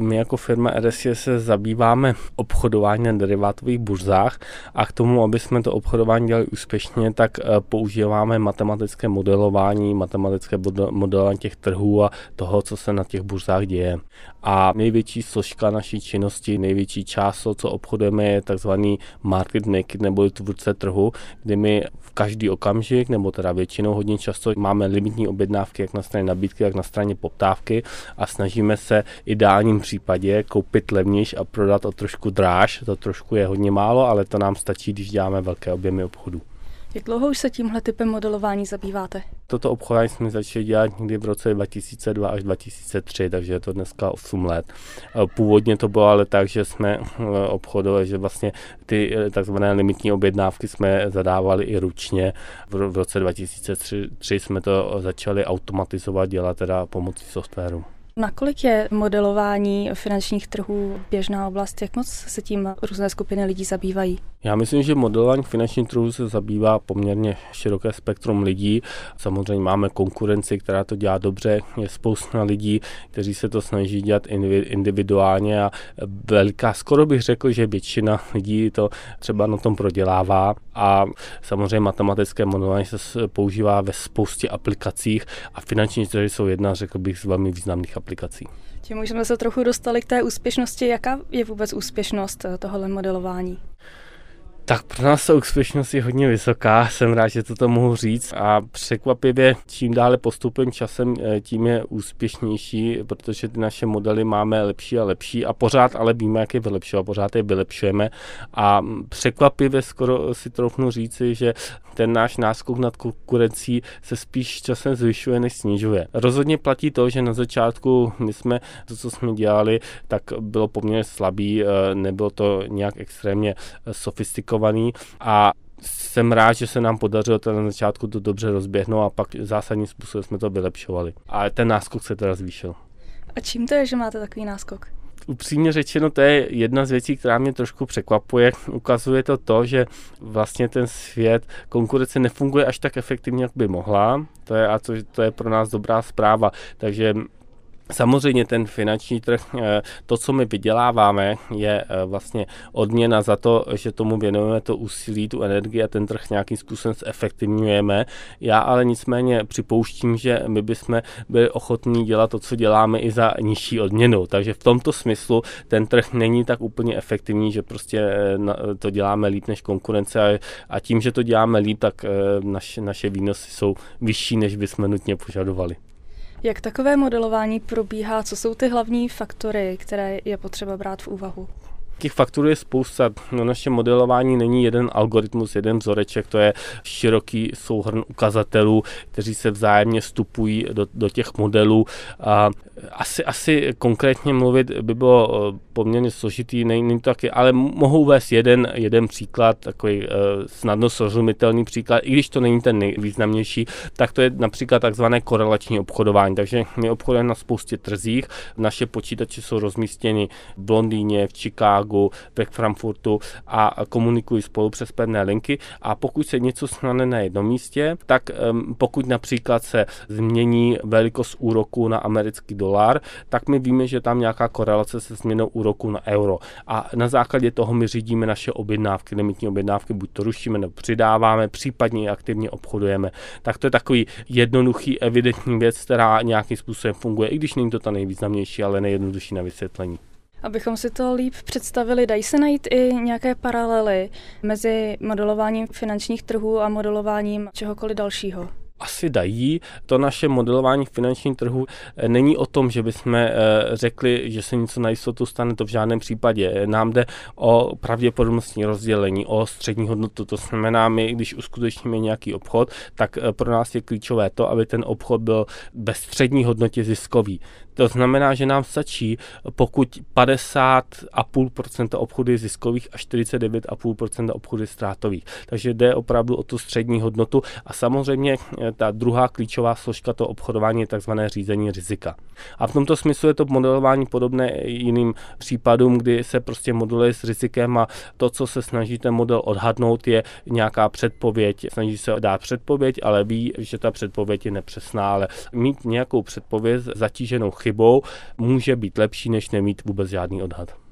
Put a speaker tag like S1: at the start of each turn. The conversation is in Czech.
S1: my jako firma RSC se zabýváme obchodováním na derivátových burzách a k tomu, aby jsme to obchodování dělali úspěšně, tak eh, používáme matematické modelování, matematické modelování těch trhů a toho, co se na těch burzách děje. A největší složka naší činnosti, největší část, co obchodujeme, je takzvaný market maker nebo tvůrce trhu, kdy my v každý okamžik, nebo teda většinou hodně často máme limitní objednávky jak na straně nabídky, tak na straně poptávky a snažíme se ideálním případě koupit levnější a prodat o trošku dráž. To trošku je hodně málo, ale to nám stačí, když děláme velké objemy obchodu.
S2: Jak dlouho už se tímhle typem modelování zabýváte?
S1: Toto obchodování jsme začali dělat někdy v roce 2002 až 2003, takže je to dneska 8 let. Původně to bylo ale tak, že jsme eh, obchodovali, že vlastně ty eh, takzvané limitní objednávky jsme zadávali i ručně. V roce 2003 jsme to začali automatizovat, dělat teda pomocí softwaru.
S2: Nakolik je modelování finančních trhů běžná oblast? Jak moc se tím různé skupiny lidí zabývají?
S1: Já myslím, že modelování finančních trhů se zabývá poměrně široké spektrum lidí. Samozřejmě máme konkurenci, která to dělá dobře. Je spousta lidí, kteří se to snaží dělat individuálně a veliká, skoro bych řekl, že většina lidí to třeba na tom prodělává. A samozřejmě matematické modelování se používá ve spoustě aplikacích a finanční trhy jsou jedna, řekl bych, z velmi významných aplikací.
S2: Tím už jsme se trochu dostali k té úspěšnosti. Jaká je vůbec úspěšnost tohohle modelování?
S1: Tak pro nás ta úspěšnost je hodně vysoká, jsem rád, že toto mohu říct a překvapivě čím dále postupem časem, eh, tím je úspěšnější, protože ty naše modely máme lepší a lepší a pořád ale víme, jak je vylepšovat, pořád je vylepšujeme a překvapivě skoro si troufnu říci, že ten náš náskok nad konkurencí se spíš časem zvyšuje, než snižuje. Rozhodně platí to, že na začátku my jsme to, co jsme dělali, tak bylo poměrně slabý, eh, nebylo to nějak extrémně eh, sofistikovaný a jsem rád, že se nám podařilo to na začátku to dobře rozběhnout a pak zásadním způsobem jsme to vylepšovali. A ten náskok se teda zvýšil.
S2: A čím to je, že máte takový náskok?
S1: upřímně řečeno, to je jedna z věcí, která mě trošku překvapuje. Ukazuje to to, že vlastně ten svět konkurence nefunguje až tak efektivně, jak by mohla. To je, a to, to je pro nás dobrá zpráva. Takže Samozřejmě ten finanční trh, eh, to, co my vyděláváme, je eh, vlastně odměna za to, že tomu věnujeme to úsilí, tu energii a ten trh nějakým způsobem zefektivňujeme. Já ale nicméně připouštím, že my bychom byli ochotní dělat to, co děláme i za nižší odměnu. Takže v tomto smyslu ten trh není tak úplně efektivní, že prostě eh, to děláme líp než konkurence a tím, že to děláme líp, tak naše, naše výnosy jsou vyšší, než bychom nutně požadovali.
S2: Jak takové modelování probíhá? Co jsou ty hlavní faktory, které je potřeba brát v úvahu?
S1: Těch faktorů je spousta. No, naše modelování není jeden algoritmus, jeden vzoreček, to je široký souhrn ukazatelů, kteří se vzájemně vstupují do, do těch modelů. A asi, asi konkrétně mluvit by bylo poměrně složitý, není to taky, ale mohu uvést jeden, jeden příklad, takový uh, snadno srozumitelný příklad, i když to není ten nejvýznamnější, tak to je například takzvané korelační obchodování. Takže my obchodujeme na spoustě trzích, naše počítače jsou rozmístěny v Londýně, v Chicagu, ve Frankfurtu a komunikují spolu přes pevné linky. A pokud se něco stane na jednom místě, tak um, pokud například se změní velikost úroku na americký dolar, tak my víme, že tam nějaká korelace se změnou úroku úroku na euro. A na základě toho my řídíme naše objednávky, limitní objednávky, buď to rušíme nebo přidáváme, případně aktivně obchodujeme. Tak to je takový jednoduchý, evidentní věc, která nějakým způsobem funguje, i když není to ta nejvýznamnější, ale nejjednodušší na vysvětlení.
S2: Abychom si to líp představili, dají se najít i nějaké paralely mezi modelováním finančních trhů a modelováním čehokoliv dalšího?
S1: Asi dají. To naše modelování finančních trhu eh, není o tom, že bychom eh, řekli, že se něco na jistotu stane, to v žádném případě. Nám jde o pravděpodobnostní rozdělení, o střední hodnotu. To znamená, my, když uskutečníme nějaký obchod, tak eh, pro nás je klíčové to, aby ten obchod byl ve střední hodnotě ziskový. To znamená, že nám stačí, pokud 50,5% obchody je ziskových a 49,5% obchody ztrátových. Takže jde opravdu o tu střední hodnotu a samozřejmě eh, ta druhá klíčová složka toho obchodování je takzvané řízení rizika. A v tomto smyslu je to modelování podobné jiným případům, kdy se prostě modeluje s rizikem a to, co se snaží ten model odhadnout, je nějaká předpověď. Snaží se dát předpověď, ale ví, že ta předpověď je nepřesná, ale mít nějakou předpověď zatíženou chybou chybou může být lepší, než nemít vůbec žádný odhad.